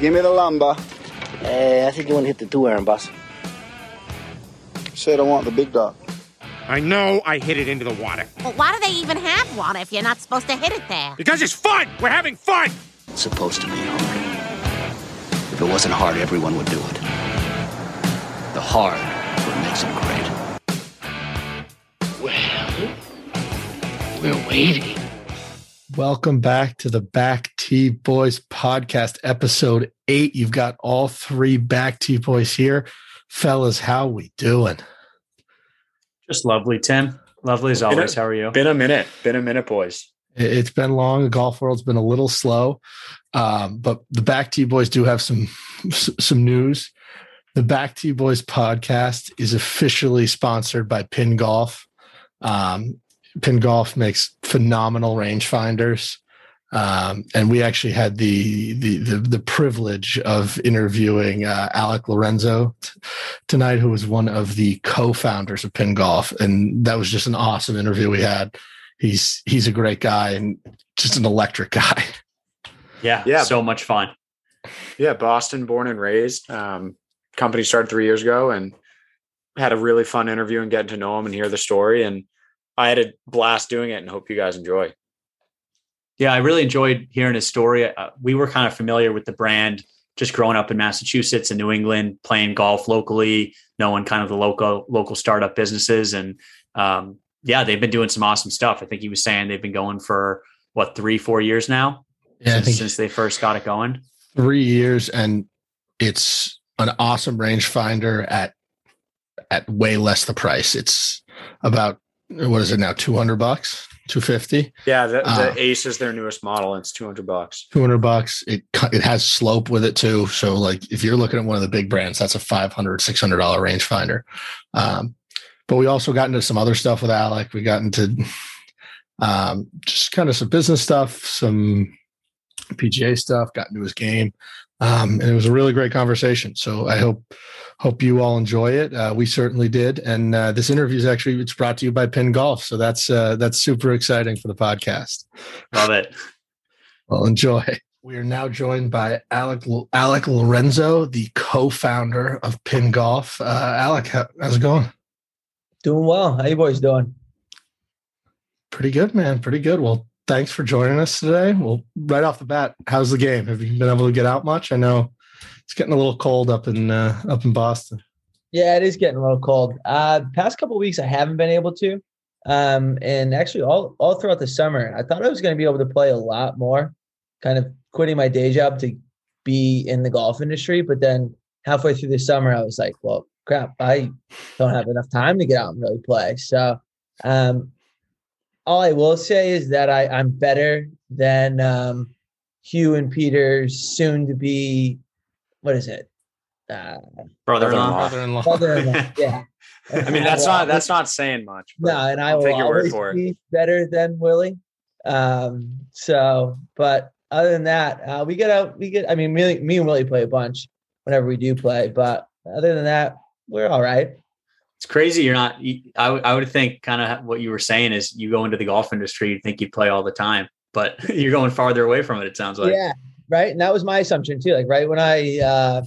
Give me the lumber. Uh, I think you want to hit the two iron, boss. Said I want the big dog. I know I hit it into the water. Well, why do they even have water if you're not supposed to hit it there? Because it's fun! We're having fun! It's supposed to be hard. If it wasn't hard, everyone would do it. The hard what makes it great. Well, we're waiting. Welcome back to the Back T Boys podcast, episode eight. You've got all three Back T Boys here. Fellas, how we doing? Just lovely, Tim. Lovely as always. a- How are you? Been a minute. Been a minute, boys. It- It's been long. The golf world's been a little slow, um, but the Back T Boys do have some some news. The Back T Boys podcast is officially sponsored by Pinned Golf. Um, Pinned Golf makes phenomenal rangefinders, um, and we actually had the the the, the privilege of interviewing uh, Alec Lorenzo t- tonight, who was one of the co-founders of Pinned Golf, and that was just an awesome interview we had he's he's a great guy and just an electric guy. Yeah, Yeah. So much fun. Yeah, Boston, born and raised. Um, company started three years ago, and had a really fun interview and getting to know him and hear the story. And I had a blast doing it, and hope you guys enjoy. Yeah, I really enjoyed hearing his story. Uh, we were kind of familiar with the brand just growing up in Massachusetts and New England, playing golf locally, knowing kind of the local local startup businesses, and um, yeah, they've been doing some awesome stuff. I think he was saying they've been going for what three, four years now Yeah, since, since they first got it going. three years, and it's an awesome rangefinder at at way less the price. It's about what is it now? Two hundred bucks, two fifty. Yeah, the, the Uh, Ace is their newest model, and it's two hundred bucks. 200 bucks. It it has slope with it too. So like if you're looking at one of the big brands that's a 500 600 dollar rangefinder um but we also got into some other stuff with alec. We got into um just kind of some business stuff some pga stuff got into his game. Um and it was a really great conversation. So i hope hope you all enjoy it uh, we certainly did and uh, this interview is actually it's brought to you by pinned golf so that's uh that's super exciting for the podcast Love it. well, enjoy. We are now joined by Alec Alec Lorenzo, the co-founder of Pinned Golf. Uh, Alec, how, how's it going? Doing well. How you boys doing? Pretty good, man. Pretty good. Well, thanks for joining us today. Well, right off the bat, how's the game? Have you been able to get out much? I know it's getting a little cold up in uh, up in Boston. Yeah, it is getting a little cold. Uh past couple weeks I haven't been able to. Um and actually all all throughout the summer, I thought I was going to be able to play a lot more, kind of quitting my day job to be in the golf industry, but then halfway through the summer I was like, well, crap, I don't have enough time to get out and really play. So, um all I will say is that I I'm better than um Hugh and Peter's soon to be what is it? Uh Brother-in-law. Brother-in-law. brother-in-law, yeah. I mean, that's not that's not saying much. but no, and I I'll will take your word always for it. better than Willie. Um, so, but other than that, uh, we get out. We get. I mean, me, me and Willie play a bunch whenever we do play. But other than that, we're all right. It's crazy. You're not. You, I, I would think kind of what you were saying is you go into the golf industry, you think you play all the time, but you're going farther away from it. It sounds like. yeah, right. And that was my assumption too. Like right when I uh,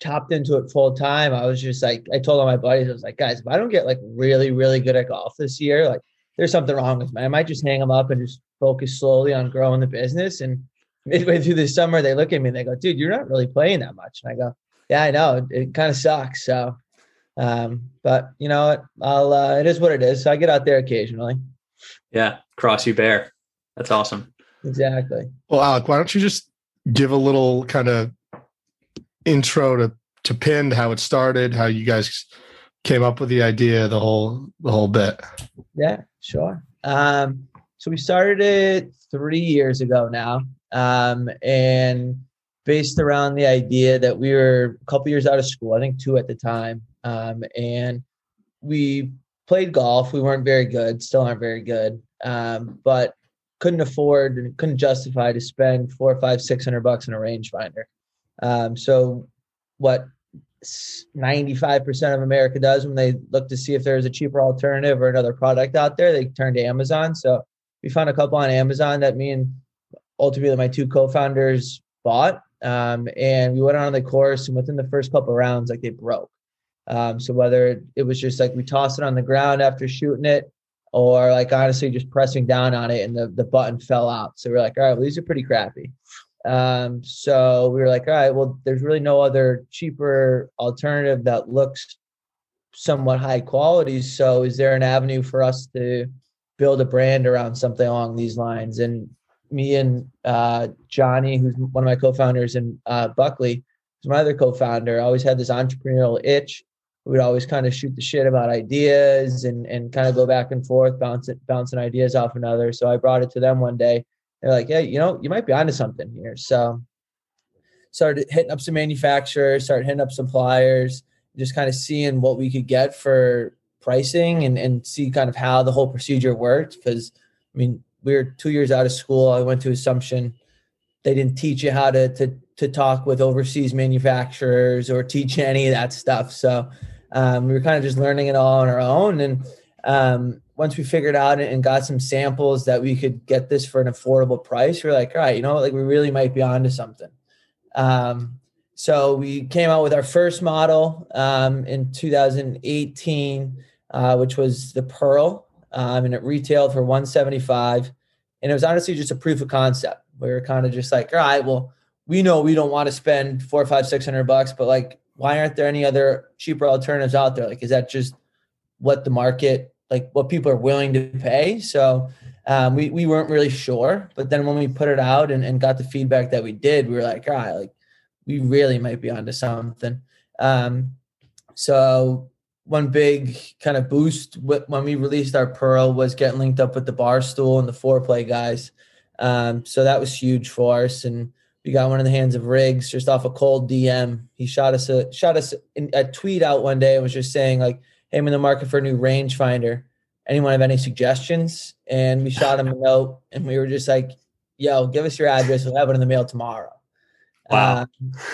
topped into it full time, I was just like, I told all my buddies, I was like, guys, if I don't get like really, really good at golf this year, like there's something wrong with me. I might just hang them up and just focus slowly on growing the business. And midway through the summer, they look at me and they go, dude, you're not really playing that much. And I go, yeah, I know. It, it kind of sucks. So, um, but you know? I'll, uh, it is what it is. So I get out there occasionally. Yeah. Cross you bear. That's awesome. Exactly. Well, Alec, why don't you just give a little kind of intro to to Pinned, how it started, how you guys came up with the idea, the whole the whole bit. Yeah, sure. Um, so we started it three years ago now, um, and based around the idea that we were a couple years out of school, I think two at the time, um, and we played golf. We weren't very good, still aren't very good, um, but couldn't afford and couldn't justify to spend four, five, six hundred bucks on a rangefinder. Um, so what 95% of America does when they look to see if there's a cheaper alternative or another product out there, they turn to Amazon. So we found a couple on Amazon that me and ultimately my two co-founders bought. Um, and we went on the course, and within the first couple rounds, like they broke. Um, so whether it was just like we tossed it on the ground after shooting it, or like honestly just pressing down on it and the, the button fell out. So we're like, all right, well, these are pretty crappy. Um, so we were like, all right, well, there's really no other cheaper alternative that looks somewhat high quality. So is there an avenue for us to build a brand around something along these lines? And me and uh, Johnny, who's one of my co-founders, and uh, Buckley, who's my other co-founder, always had this entrepreneurial itch. We would always kind of shoot the shit about ideas and and kind of go back and forth, bouncing bouncing ideas off another. So I brought it to them one day. They're like, "Yeah, you know, you might be onto something here." So started hitting up some manufacturers, started hitting up suppliers, just kind of seeing what we could get for pricing and and see kind of how the whole procedure worked. Because I mean, we were two years out of school. I went to Assumption. They didn't teach you how to to to talk with overseas manufacturers or teach any of that stuff. So um, we were kind of just learning it all on our own. And um, once we figured out and got some samples that we could get this for an affordable price, we are like, all right, you know, like we really might be onto something. Um, so we came out with our first model um, in 2018, uh, which was the Pearl, um, and it retailed for 175. And it was honestly just a proof of concept. We were kind of just like, all right, well, we know we don't want to spend four, five, six hundred bucks, but like, why aren't there any other cheaper alternatives out there? Like, is that just what the market, like, what people are willing to pay? So um, we we weren't really sure, but then when we put it out and, and got the feedback that we did, we were like, all right, like, we really might be onto something. Um, so one big kind of boost when we released our Pearl was getting linked up with the Barstool and the Foreplay guys. Um, so that was huge for us, and we got one in the hands of Riggs just off a cold DM. He shot us a shot us a tweet out one day. and was just saying like, "Hey, I'm in the market for a new rangefinder. Anyone have any suggestions?" And we shot him a note, and we were just like, "Yo, give us your address. We'll have it in the mail tomorrow." Wow. Uh,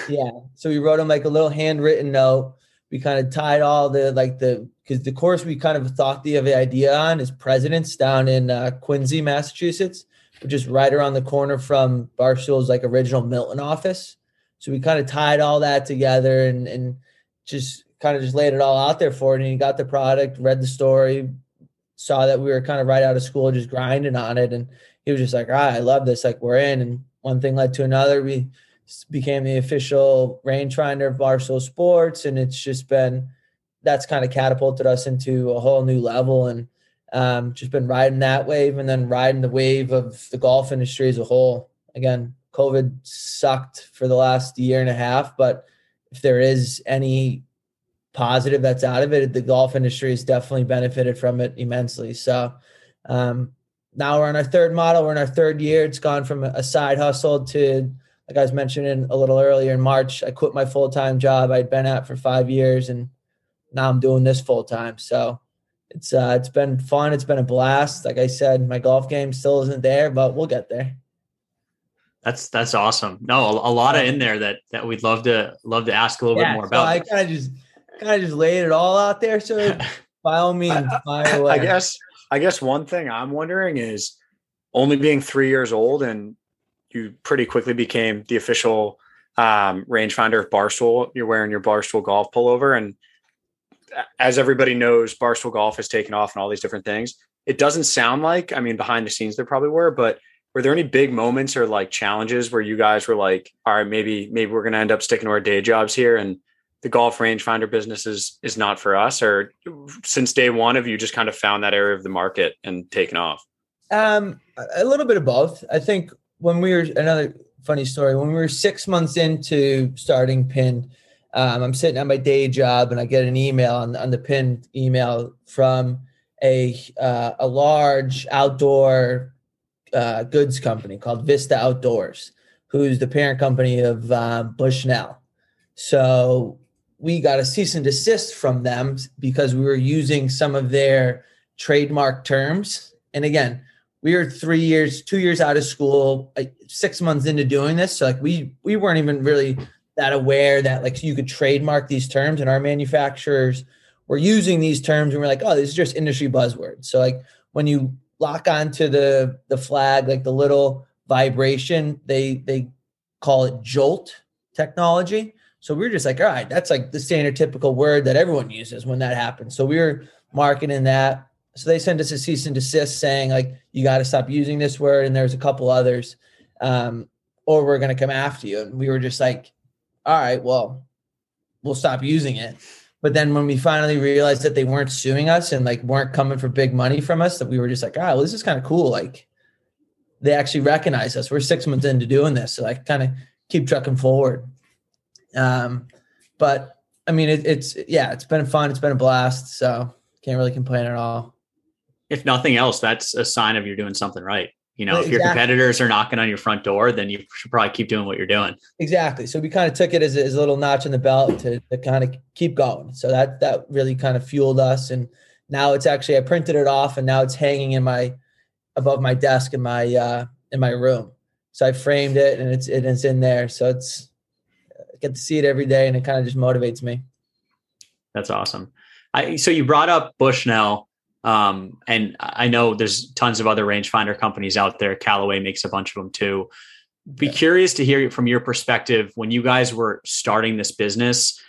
yeah. So we wrote him like a little handwritten note. We kind of tied all the like the because the course we kind of thought the, the idea on is Presidents down in uh, Quincy, Massachusetts, is right around the corner from Barstool's like original Milton office. So we kind of tied all that together and and just kind of just laid it all out there for it. And he got the product, read the story, saw that we were kind of right out of school, just grinding on it, and he was just like, "Ah, I love this. Like we're in." And one thing led to another. We became the official rangefinder of Barstool Sports, and it's just been that's kind of catapulted us into a whole new level, and um, just been riding that wave, and then riding the wave of the golf industry as a whole. Again, COVID sucked for the last year and a half, but if there is any positive that's out of it, the golf industry has definitely benefited from it immensely. So um, now we're on our third model. We're in our third year. It's gone from a side hustle to like I was mentioning a little earlier in March, I quit my full time job I'd been at for five years, and now I'm doing this full time. So it's uh, it's been fun. It's been a blast. Like I said, my golf game still isn't there, but we'll get there. That's that's awesome. No, a, a lot of in there that that we'd love to love to ask a little yeah, bit more so about. I kind of just kind of just laid it all out there. So by all means, I, I guess I guess one thing I'm wondering is only being three years old and you pretty quickly became the official um, rangefinder of Barstool. You're wearing your Barstool golf pullover, and as everybody knows, Barstool golf has taken off and all these different things. It doesn't sound like, I mean, behind the scenes there probably were, but were there any big moments or like challenges where you guys were like, all right, maybe maybe we're going to end up sticking to our day jobs here, and the golf rangefinder business is is not for us, or since day one have you just kind of found that area of the market and taken off? Um, a little bit of both. I think when we were another funny story when we were six months into starting Pinned, um, I'm sitting at my day job and I get an email on, on the Pinned email from a uh, a large outdoor uh, goods company called Vista Outdoors, who's the parent company of um, Bushnell. So we got a cease and desist from them because we were using some of their trademark terms. And again, we were three years, two years out of school, six months into doing this. So like we we weren't even really that aware that like you could trademark these terms, and our manufacturers were using these terms, and we're like, oh, this is just industry buzzwords. So like when you lock onto the the flag, like the little vibration, they they call it jolt. technology. So we were just like, all right, that's like the standard typical word that everyone uses when that happens. So we were marketing that. So they sent us a cease and desist saying like, you got to stop using this word. And there's a couple others, um, or we're going to come after you. And we were just like, all right, well, we'll stop using it. But then when we finally realized that they weren't suing us and like weren't coming for big money from us, that we were just like, well, this is kind of cool. Like they actually recognize us. We're six months into doing this. So I kind of keep trucking forward. Um, but I mean, it, it's yeah, it's been fun. It's been a blast. So can't really complain at all. If nothing else, that's a sign of you're doing something right. You know, Exactly. if your competitors are knocking on your front door, then you should probably keep doing what you're doing. Exactly. So we kind of took it as a, as a little notch in the belt to, to kind of keep going. So that that really kind of fueled us. And now it's actually I printed it off and now it's hanging in my above my desk in my uh in my room. So I framed it and it's it's in there. So it's I get to see it every day and it kind of just motivates me. That's awesome. I, so you brought up Bushnell, um, and I know there's tons of other rangefinder companies out there. Callaway makes a bunch of them too. Be curious to hear from your perspective when you guys were starting this business.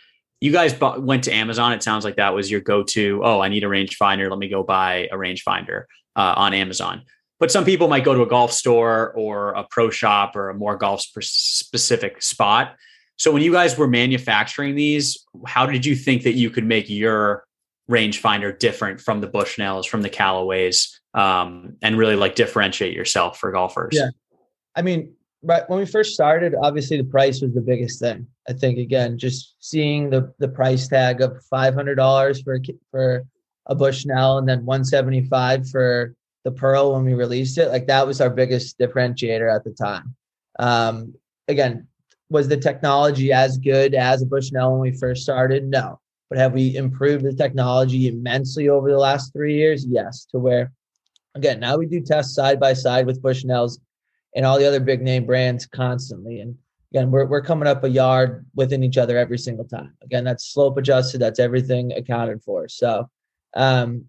You guys bu- went to Amazon. It sounds like that was your go-to. Oh, I need a rangefinder. Let me go buy a rangefinder uh, on Amazon. But some people might go to a golf store or a pro shop or a more golf sp- specific spot. So when you guys were manufacturing these, how did you think that you could make your rangefinder different from the Bushnells, from the Callaways, um, and really like differentiate yourself for golfers? Yeah. I mean, right when we first started, obviously the price was the biggest thing. I think again, just seeing the the price tag of five hundred dollars for a for a Bushnell and then one seventy five for the Pearl when we released it, like that was our biggest differentiator at the time. Um, again, was the technology as good as a Bushnell when we first started? No, but have we improved the technology immensely over the last three years? Yes, to where again now we do tests side by side with Bushnells and all the other big name brands constantly. And again, we're, we're coming up a yard within each other every single time. Again, that's slope adjusted, that's everything accounted for. So, um,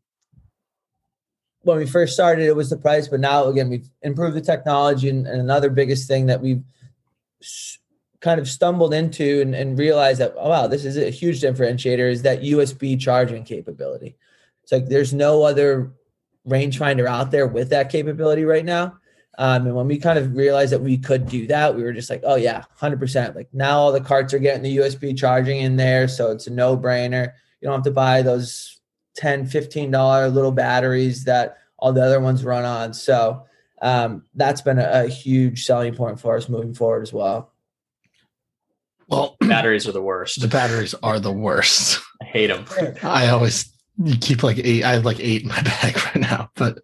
when we first started, it was the price, but now again, we've improved the technology. And, and another biggest thing that we've kind of stumbled into and, and realized that, oh, wow, this is a huge differentiator is that USB charging capability. It's like there's no other rangefinder out there with that capability right now. Um, and when we kind of realized that we could do that, we were just like, oh yeah, 100%. Like now all the carts are getting the USB charging in there. So it's a no brainer. You don't have to buy those 10, $15 little batteries that all the other ones run on. So um, that's been a, a huge selling point for us moving forward as well. Well, Batteries are the worst. the batteries are the worst. I hate them. I always keep like eight. I have like eight in my bag right now, but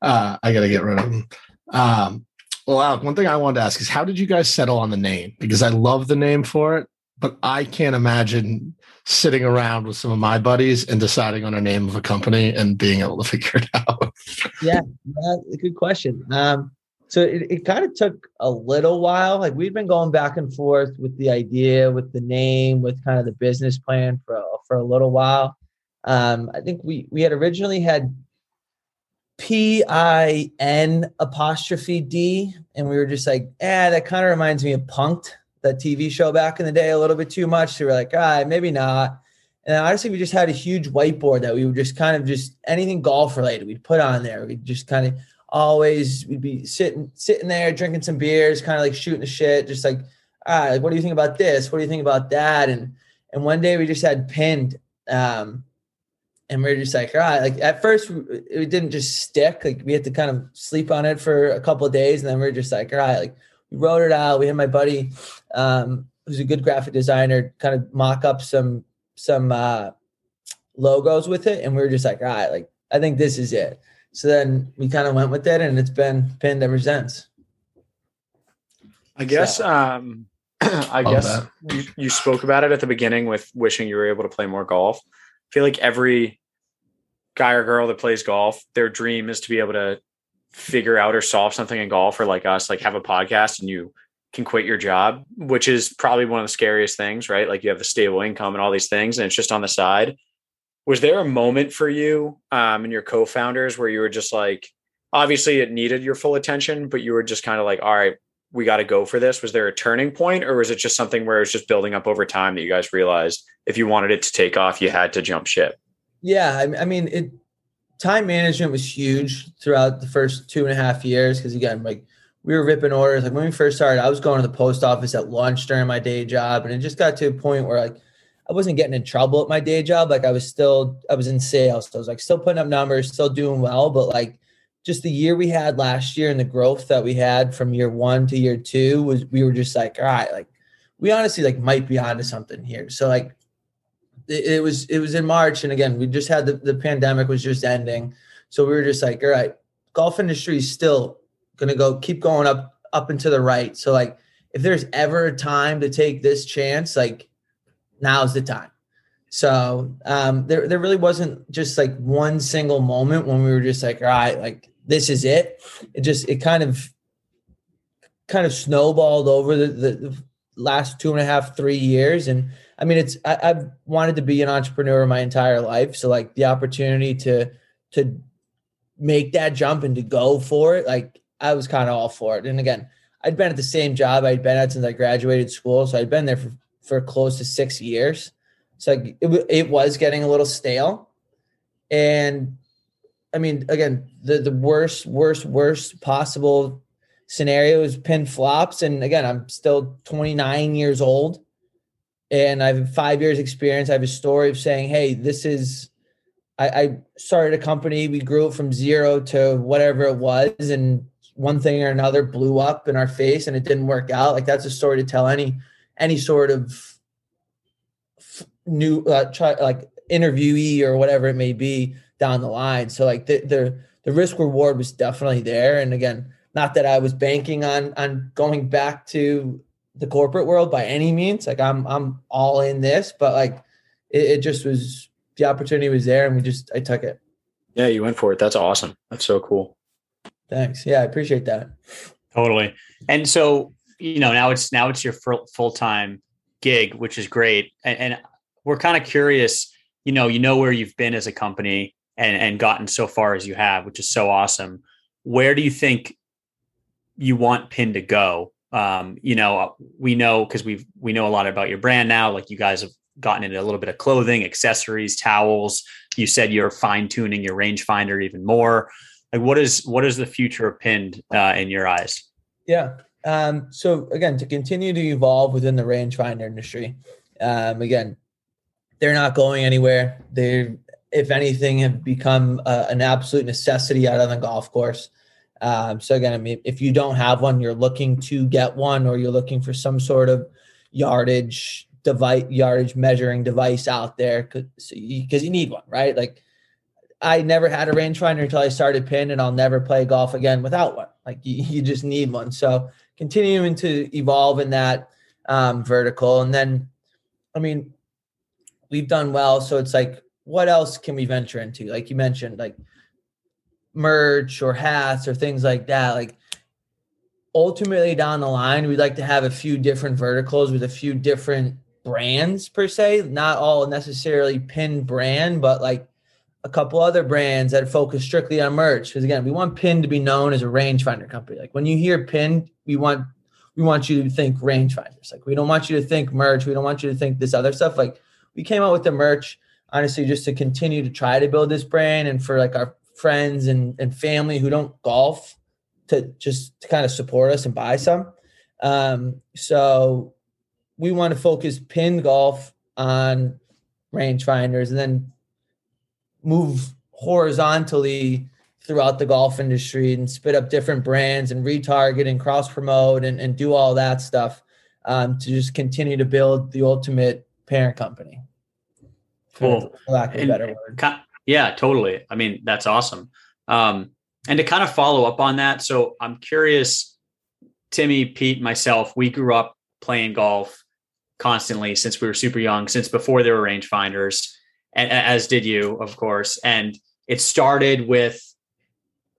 uh, I got to get rid of them. Um, well, Alec, one thing I wanted to ask is how did you guys settle on the name? Because I love the name for it, but I can't imagine sitting around with some of my buddies and deciding on a name of a company and being able to figure it out. Yeah, yeah, good question. Um, so it, it kind of took a little while. Like we've been going back and forth with the idea, with the name, with kind of the business plan for for a little while. Um, I think we we had originally had P I N apostrophe D, and we were just like, eh, that kind of reminds me of Punk'd, that TV show back in the day, a little bit too much. So we we're like, ah, maybe not. And honestly, we just had a huge whiteboard that we would just kind of just anything golf related we'd put on there. We'd just kind of always we'd be sitting sitting there drinking some beers, kind of like shooting the shit, just like, ah, like, what do you think about this? What do you think about that? And and one day we just had pinned, um, and we are just like, all right. Like at first, it didn't just stick. Like we had to kind of sleep on it for a couple of days, and then we are just like, all right. Like we wrote it out. We had my buddy, um, who's a good graphic designer, kind of mock up some some uh, logos with it, and we were just like, all right. Like I think this is it. So then we kind of went with it, and it's been pinned ever since. I guess So- um I Love guess you, you spoke about it at the beginning with wishing you were able to play more golf. I feel like every guy or girl that plays golf, their dream is to be able to figure out or solve something in golf or like us, like have a podcast and you can quit your job, which is probably one of the scariest things, right? Like you have a stable income and all these things and it's just on the side. Was there a moment for you um, and your co-founders where you were just like, obviously it needed your full attention, but you were just kind of like, all right, we got to go for this? Was there a turning point or was it just something where it was just building up over time that you guys realized if you wanted it to take off, you had to jump ship? Yeah, I, mean, it time management was huge throughout the first two and a half years because again, like we were ripping orders. Like when we first started, I was going to the post office at lunch during my day job, and it just got to a point where like I wasn't getting in trouble at my day job. Like I was still, I was in sales, so I was like still putting up numbers, still doing well, but like just the year we had last year and the growth that we had from year one to year two was we were just like, all right, like we honestly like might be onto something here. So like it, it was it was in March, and again, we just had the, the pandemic was just ending. So we were just like, all right, golf industry is still gonna go keep going up up and to the right. So like if there's ever a time to take this chance, like now's the time. So um, there there really wasn't just like one single moment when we were just like, all right, like this is it. It just it kind of kind of snowballed over the, the, the last two and a half, three years. And I mean, it's I, I've wanted to be an entrepreneur my entire life. So like the opportunity to to make that jump and to go for it, like I was kind of all for it. And again, I'd been at the same job I'd been at since I graduated school, so I'd been there for for close to six years. So it it was getting a little stale, and I mean, again, the the worst, worst, worst possible scenario is pin flops. And again, I'm still 29 years old and I have five years experience. I have a story of saying, Hey, this is, I, I started a company. We grew it from zero to whatever it was. And one thing or another blew up in our face and it didn't work out. Like that's a story to tell any, any sort of new, uh, try like interviewee or whatever it may be down the line. So like the, the, the risk reward was definitely there. And again, not that I was banking on on going back to the corporate world by any means. Like I'm I'm all in this, but like it, it just was the opportunity was there and we just I took it. Yeah, you went for it. That's awesome. That's so cool. Thanks. Yeah, I appreciate that. Totally. And so, you know, now it's now it's your full time gig, which is great. And, and we're kind of curious, you know, you know where you've been as a company and and gotten so far as you have, which is so awesome. Where do you think you want Pin to go. Um, you know, we know because we've we know a lot about your brand now. Like you guys have gotten into a little bit of clothing, accessories, towels. You said you're fine tuning your rangefinder even more. Like, what is what is the future of Pinned uh, in your eyes? Yeah. Um, so again, to continue to evolve within the rangefinder industry, um, again, they're not going anywhere. They, if anything, have become uh, an absolute necessity out on the golf course. Um, so again, I mean, if you don't have one, you're looking to get one, or you're looking for some sort of yardage device, yardage measuring device out there, because you, you, need one, right? Like, I never had a rangefinder until I started pin, and I'll never play golf again without one. Like, you, you just need one. So continuing to evolve in that um, vertical, and then, I mean, we've done well. So it's like, what else can we venture into? Like you mentioned, like merch or hats or things like that like ultimately down the line we'd like to have a few different verticals with a few different brands per se not all necessarily pin brand but like a couple other brands that focus strictly on merch. Because again we want pin to be known as a rangefinder company. Like when you hear pin we want we want you to think rangefinders. Like we don't want you to think merch. We don't want you to think this other stuff. Like we came out with the merch honestly just to continue to try to build this brand and for like our friends and, and family who don't golf to just to kind of support us and buy some. Um, so we want to focus pinned golf on rangefinders. And then move horizontally throughout the golf industry and spit up different brands and retarget and cross promote and, and do all that stuff um, to just continue to build the ultimate parent company. Cool. For lack of a better word. Yeah, totally. I mean, that's awesome. Um, and to kind of follow up on that, so I'm curious, Timmy, Pete, myself, we grew up playing golf constantly since we were super young, since before there were rangefinders, and as did you, of course. And it started with,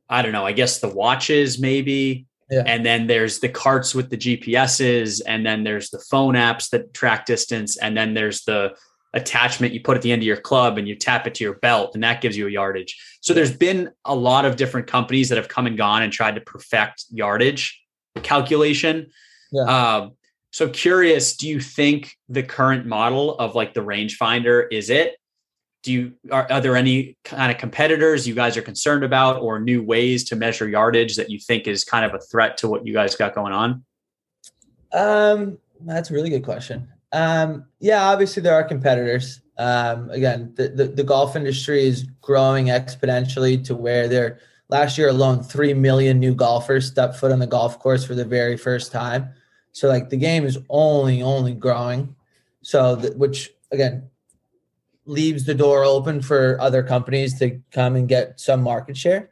I don't know, I guess the watches maybe. Yeah. And then there's the carts with the GPSs, and then there's the phone apps that track distance, and then there's the attachment you put at the end of your club and you tap it to your belt and that gives you a yardage. So there's been a lot of different companies that have come and gone and tried to perfect yardage. calculation. Yeah. Um, so curious, do you think the current model of like the rangefinder is it? Do you are, are there any kind of competitors you guys are concerned about or new ways to measure yardage that you think is kind of a threat to what you guys got going on? Um, that's a really good question. Um, yeah, obviously there are competitors. Um, again, the, the, the golf industry is growing exponentially to where there last year alone, 3 million new golfers stepped foot on the golf course for the very first time. So like the game is only, only growing. So which again, leaves the door open for other companies to come and get some market share.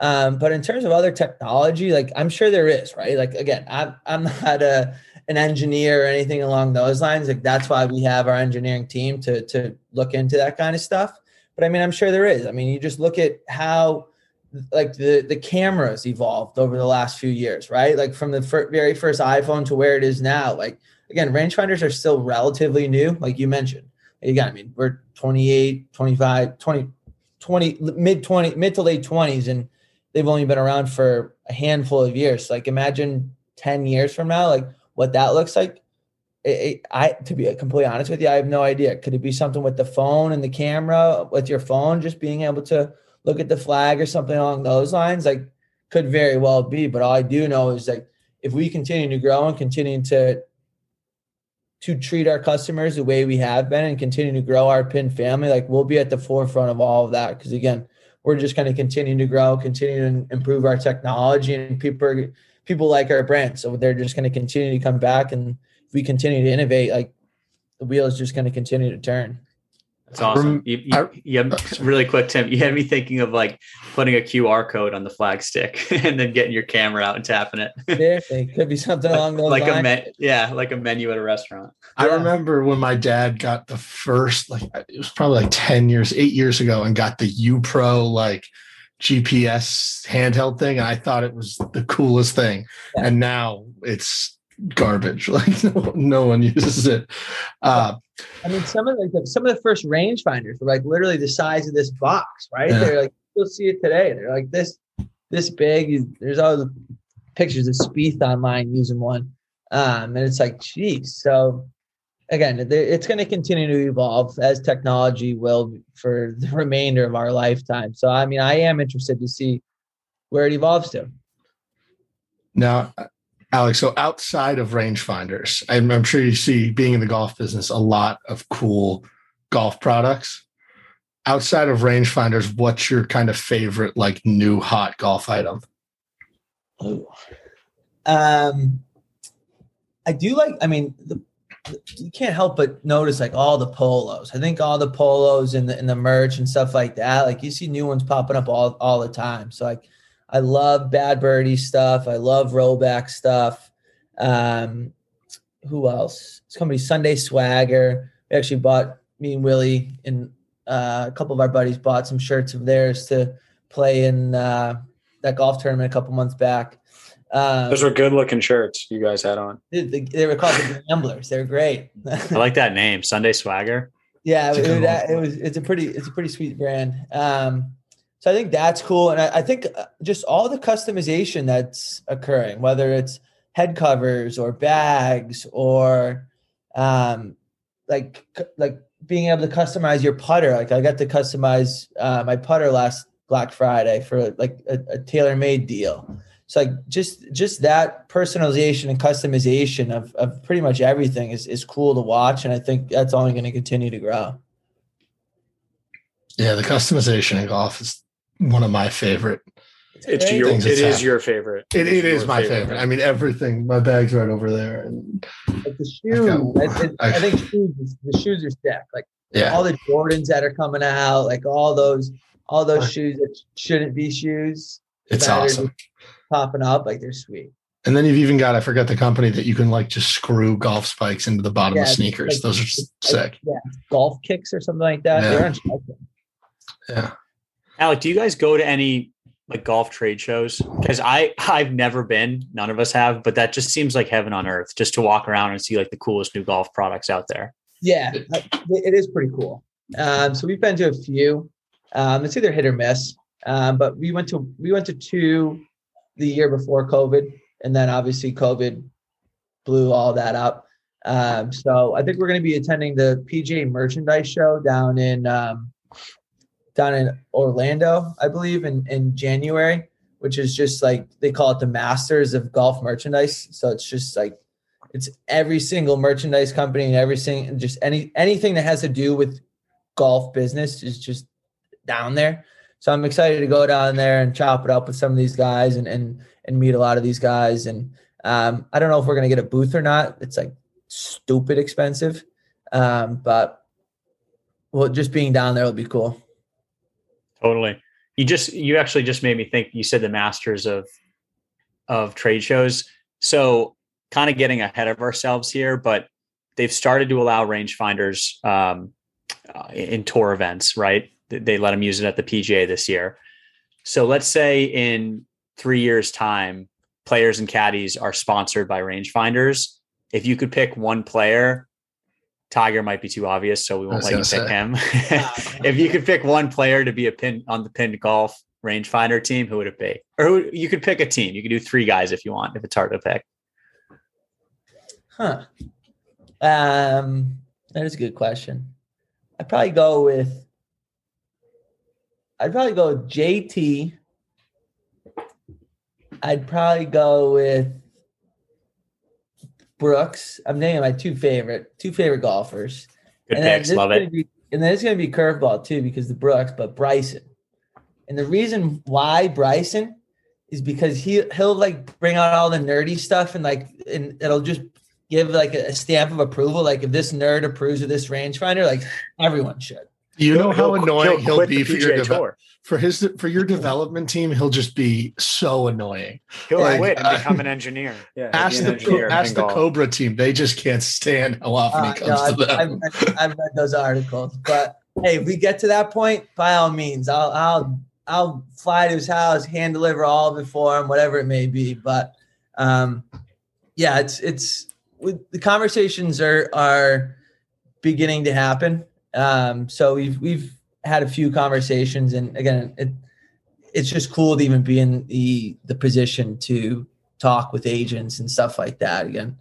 Um, but in terms of other technology, like I'm sure there is, right? Like again, I'm I'm not a an engineer or anything along those lines. Like that's why we have our engineering team to to look into that kind of stuff. But I mean, I'm sure there is. I mean, you just look at how like the the cameras evolved over the last few years, right? Like from the fir- very first iPhone to where it is now. Like again, rangefinders are still relatively new, like you mentioned. Again, I mean, we're 28, 25, 20, 20 mid 20 mid to late 20s and they've only been around for a handful of years. Like imagine 10 years from now, like what that looks like. It, it, I to be completely honest with you, I have no idea. Could it be something with the phone and the camera with your phone, just being able to look at the flag or something along those lines? Like could very well be. But all I do know is like if we continue to grow and continue to to treat our customers the way we have been and continue to grow our pin family, like we'll be at the forefront of all of that. Because again, we're just going to continue to grow, continue to improve our technology, and people are, people like our brand, so they're just going to continue to come back. And if we continue to innovate, like the wheel is just going to continue to turn. That's awesome. You, you, you have, really quick, Tim. You had me thinking of like putting a QR code on the flag stick and then getting your camera out and tapping it. It could be something along those like lines. a me- yeah, like a menu at a restaurant. I remember when my dad got the first, like it was probably like 10 years, eight years ago, and got the U Pro like GPS handheld thing. And I thought it was the coolest thing. Yeah. And now it's garbage. Like no, no one uses it. Uh, I mean, some of the, some of the first rangefinders were like literally the size of this box, right? Yeah. They're like you'll see it today. They're like this this big. There's all the pictures of Spieth online using one, um, and it's like, geez. So again, it's going to continue to evolve as technology will for the remainder of our lifetime. So I mean, I am interested to see where it evolves to. Now, Alex, so outside of rangefinders, I'm, I'm sure you see being in the golf business a lot of cool golf products. Outside of rangefinders, what's your kind of favorite like new hot golf item? Ooh. Um, I do like. I mean, the, the- you can't help but notice like all the polos. I think all the polos and the and the merch and stuff like that. Like you see new ones popping up all all the time. So like, I love Bad Birdie stuff. I love Rhoback stuff. Um, who else? This company Sunday Swagger. We actually bought me and Willie and uh, a couple of our buddies bought some shirts of theirs to play in uh, that golf tournament a couple months back. Um, Those were good looking shirts you guys had on. they, they- they were called the Gamblers. They're great. I like that name, Sunday Swagger. yeah, It's a it, it, was. It's a pretty. It's a pretty sweet brand. Um, so I think that's cool, and I, I think uh, just all the customization that's occurring, whether it's head covers or bags or um, like like being able to customize your putter. Like I got to customize uh, my putter last Black Friday for like a, a tailor made deal. So like just just that personalization and customization of, of pretty much everything is, is cool to watch. And I think that's only going to continue to grow. Yeah, the customization in golf is one of my favorite. It's great. your, Things it that's is happened. your favorite. It, it It's is my favorite. I mean, everything. My bag's right over there, and Like the shoes, I, it- I I- think shoes, the shoes are sick. Like yeah, all the Jordans that are coming out, like all those, all those shoes that shouldn't be shoes it's awesome. popping up, like they're sweet. And then you've even got I forgot the company that you can like just screw golf spikes into the bottom Yeah, of sneakers. like- Those are just like- sick. Yeah, golf kicks or something like that. Yeah. They're. Yeah. Alec, do you guys go to any like golf trade shows? Because I I've never been, none of us have, but that just seems like heaven on earth just to walk around and see like the coolest new golf products out there. Yeah, uh, it is pretty cool. Um, so we've been to a few. Um, it's either hit or miss. Um, but we went to we went to two the year before COVID. and then obviously COVID blew all that up. Um, so I think we're going to be attending the PGA merchandise show down in um, down in Orlando, I believe, in in January, which is just like they call it the Masters of Golf merchandise. So it's just like it's every single merchandise company and every single just any anything that has to do with golf business is just down there. So I'm excited to go down there and chop it up with some of these guys and and and meet a lot of these guys. And um, I don't know if we're gonna get a booth or not. It's like stupid expensive, um, but well, just being down there will be cool. Totally. You just you actually just made me think. You said the masters of of trade shows. So kind of getting ahead of ourselves here, but they've started to allow rangefinders um, uh, in tour events, right? They let them use it at the PGA this year. So let's say in three years' time, players and caddies are sponsored by rangefinders. If you could pick one player, Tiger might be too obvious, so we won't let you pick say. him. if you could pick one player to be a pin on the pinned golf rangefinder team, who would it be? Or who, you could pick a team. You could do three guys if you want, if it's hard to pick. Huh. Um, that is a good question. I'd probably go with. I'd probably go with JT. I'd probably go with Brooks. I'm naming my two favorite, two favorite golfers. Good and picks, love it. Be, and then it's going to be curveball too because the Brooks, but Bryson. And the reason why Bryson is because he he'll like bring out all the nerdy stuff and like and it'll just give like a stamp of approval. Like if this nerd approves of this rangefinder, like everyone should. You know how annoying he'll, he'll be for your de- for his for your development team. He'll just be so annoying. He'll like, quit and become an engineer. Yeah, ask the engineer ask the Cobra team. They just can't stand how often uh, he comes no, to I've, them. I've read, I've read those articles, but hey, if we get to that point, by all means, I'll I'll I'll fly to his house, hand deliver all of it for him, whatever it may be. But um, yeah, it's it's the conversations are are beginning to happen. Um, so we've we've had a few conversations, and again, it, it's just cool to even be in the the position to talk with agents and stuff like that. Again,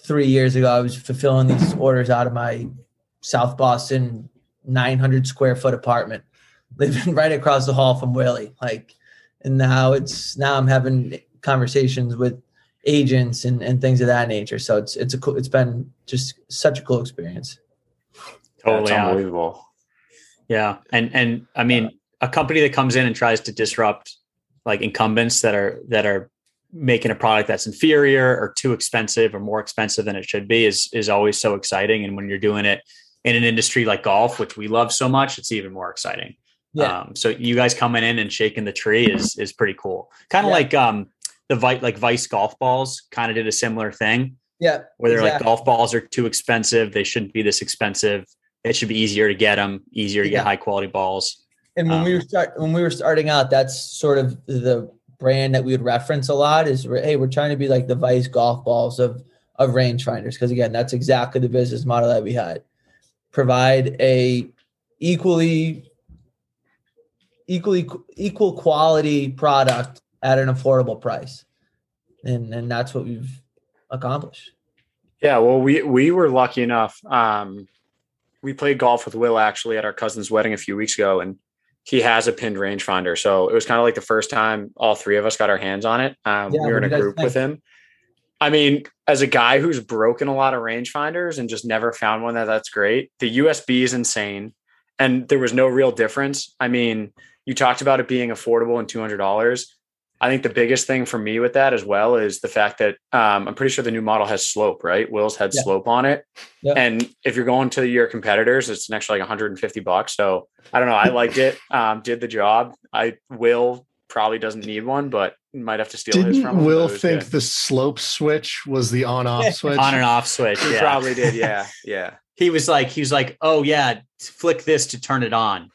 three years ago, I was fulfilling these orders out of my South Boston 900 square foot apartment, living right across the hall from Willie. Like, and now it's now I'm having conversations with agents and, and things of that nature. So it's it's a cool, it's been just such a cool experience. Totally That's unbelievable. Yeah, and and I mean a company that comes in and tries to disrupt like incumbents that are that are making a product that's inferior or too expensive or more expensive than it should be is is always so exciting. And when you're doing it in an industry like golf, which we love so much, it's even more exciting. Yeah. Um, so you guys coming in and shaking the tree is is pretty cool. Kind of yeah. like um the Vice like Vice golf balls kind of did a similar thing. Yeah. Where they're exactly. like golf balls are too expensive. They shouldn't be this expensive. It should be easier to get them, easier to yeah. get high quality balls. And when um, we were start when we were starting out, that's sort of the brand that we would reference a lot is hey, we're trying to be like the Vice golf balls of of rangefinders. Because again, that's exactly the business model that we had. Provide a equally equally equal quality product at an affordable price. And and that's what we've accomplished. Yeah, well we we were lucky enough um we played golf with Will actually at our cousin's wedding a few weeks ago and he has a pinned rangefinder. So it was kind of like the first time all three of us got our hands on it. Um, yeah, we were in a group think? with him. I mean, as a guy who's broken a lot of rangefinders and just never found one that that's great. The USB is insane and there was no real difference. I mean, you talked about it being affordable and $200. I think the biggest thing for me with that as well is the fact that um, I'm pretty sure the new model has slope, right? Will's had yeah. slope on it. Yeah. And if you're going to your competitors, it's an extra like 150 bucks. So I don't know. I liked it. Um, did the job. I will probably doesn't need one, but might have to steal Didn't his from Will think good. the slope switch was the on off switch? on and off switch. He probably did. Yeah. Yeah. he was like, he was like, oh yeah, flick this to turn it on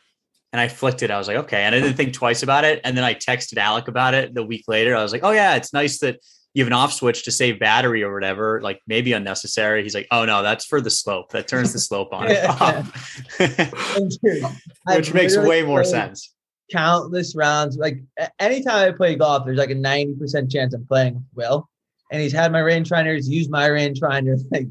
and I flicked it. I was like, okay. And I didn't think twice about it. And then I texted Alec about it the week later. I was like, oh yeah, it's nice that you have an off switch to save battery or whatever, like maybe unnecessary. He's like, oh no, that's for the slope. That turns the slope on. Which makes way more sense. countless rounds. Like a- anytime I play golf, there's like a 90% chance I'm playing with Will. And he's had my rangefinder, he's used my rangefinder. Like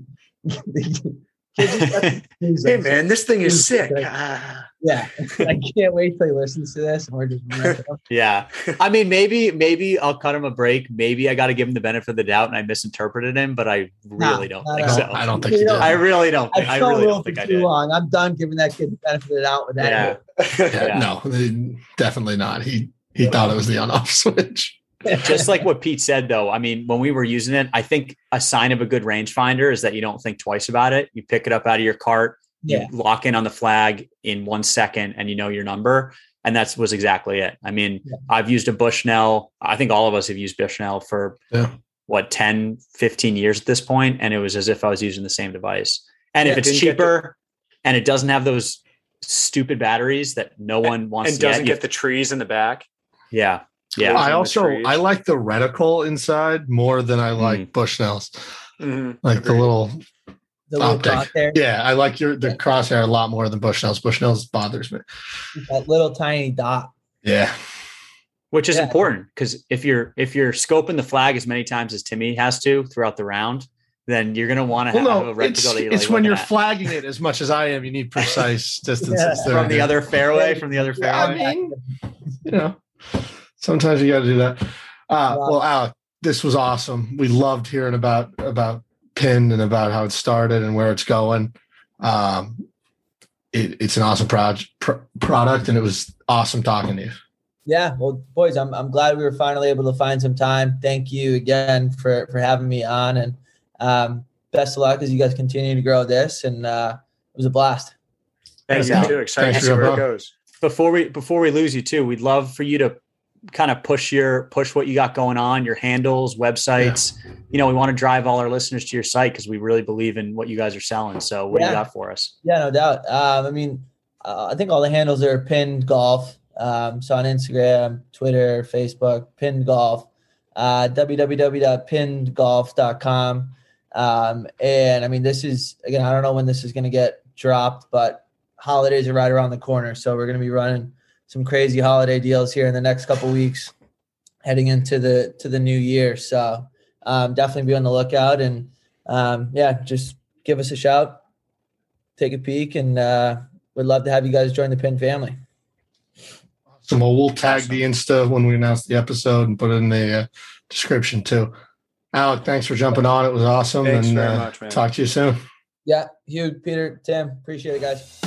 kids just have to use Hey man, this thing is sick. Like- Ah. Yeah. I can't wait till he listens to this and we're just Yeah. I mean, maybe, maybe I'll cut him a break. Maybe I got to give him the benefit of the doubt and I misinterpreted him, but I really don't think no. so. I don't think You you know, did. I really don't. Think, I I've shown really Will don't for think I too did. long. I'm done giving that kid the benefit of the doubt with that. Yeah. Yeah, Yeah. No, definitely not. He he thought it was the on off switch. Just like what Pete said, though. I mean, when we were using it, I think a sign of a good rangefinder is that you don't think twice about it. You pick it up out of your cart, Yeah. you lock in on the flag in one second, and you know your number. And that was exactly it. I mean, Yeah. I've used a Bushnell. I think all of us have used Bushnell for Yeah. what 10, 15 years at this point, and it was as if I was using the same device. And Yeah, if it's didn't the- cheaper and it doesn't have those stupid batteries that no one wants and to doesn't get, get the trees in the back. yeah, yeah. I also. I like the reticle inside more than I like Bushnell's. Mhm. Like the little The little dot there, yeah, I like your the Yeah. crosshair a lot more than Bushnell's. Bushnell's bothers me. that little tiny dot. Yeah. which is Yeah. important because if you're if you're scoping the flag as many times as Timmy has to throughout the round, then you're gonna want to Well, have, no, a replica it's, that you're it's like when you're at. flagging it as much as I am. You need precise distances Yeah. there. from the other fairway, from the other Yeah, I mean, you know, sometimes you got to do that. Uh, well, Alec, this was awesome. We loved hearing about about Pin and about how it started and where it's going. Um, it, it's an awesome proj- pr- product, and it was awesome talking to you. Yeah, well, boys, I'm I'm glad we were finally able to find some time. Thank you again for for having me on, and um, best of luck as you guys continue to grow this. And uh, it was a blast. Thank Thanks, you Al. too. Excited to see where it goes. Before we before we lose you too, we'd love for you to kind of push your push what you got going on, your handles, websites. You know, we want to drive all our listeners to your site because we really believe in what you guys are selling. So, what do you got for us? Yeah, no doubt. Um, I mean, uh, I think all the handles are pinned golf. Um, so on Instagram, Twitter, Facebook, pinned golf, uh, www.pinnedgolf.com. Um, and I mean, this is again, I don't know when this is going to get dropped, but holidays are right around the corner. So we're going to be running some crazy holiday deals here in the next couple weeks, heading into the to the new year. So um, definitely be on the lookout, and um, yeah, just give us a shout take a peek and uh would love to have you guys join the pin family So well, we'll tag the Insta when we announce the episode and put it in the uh, description too. Alec, thanks for jumping on. It was awesome, Thanks and very uh, much, man. talk to you soon. yeah hugh peter tim appreciate it guys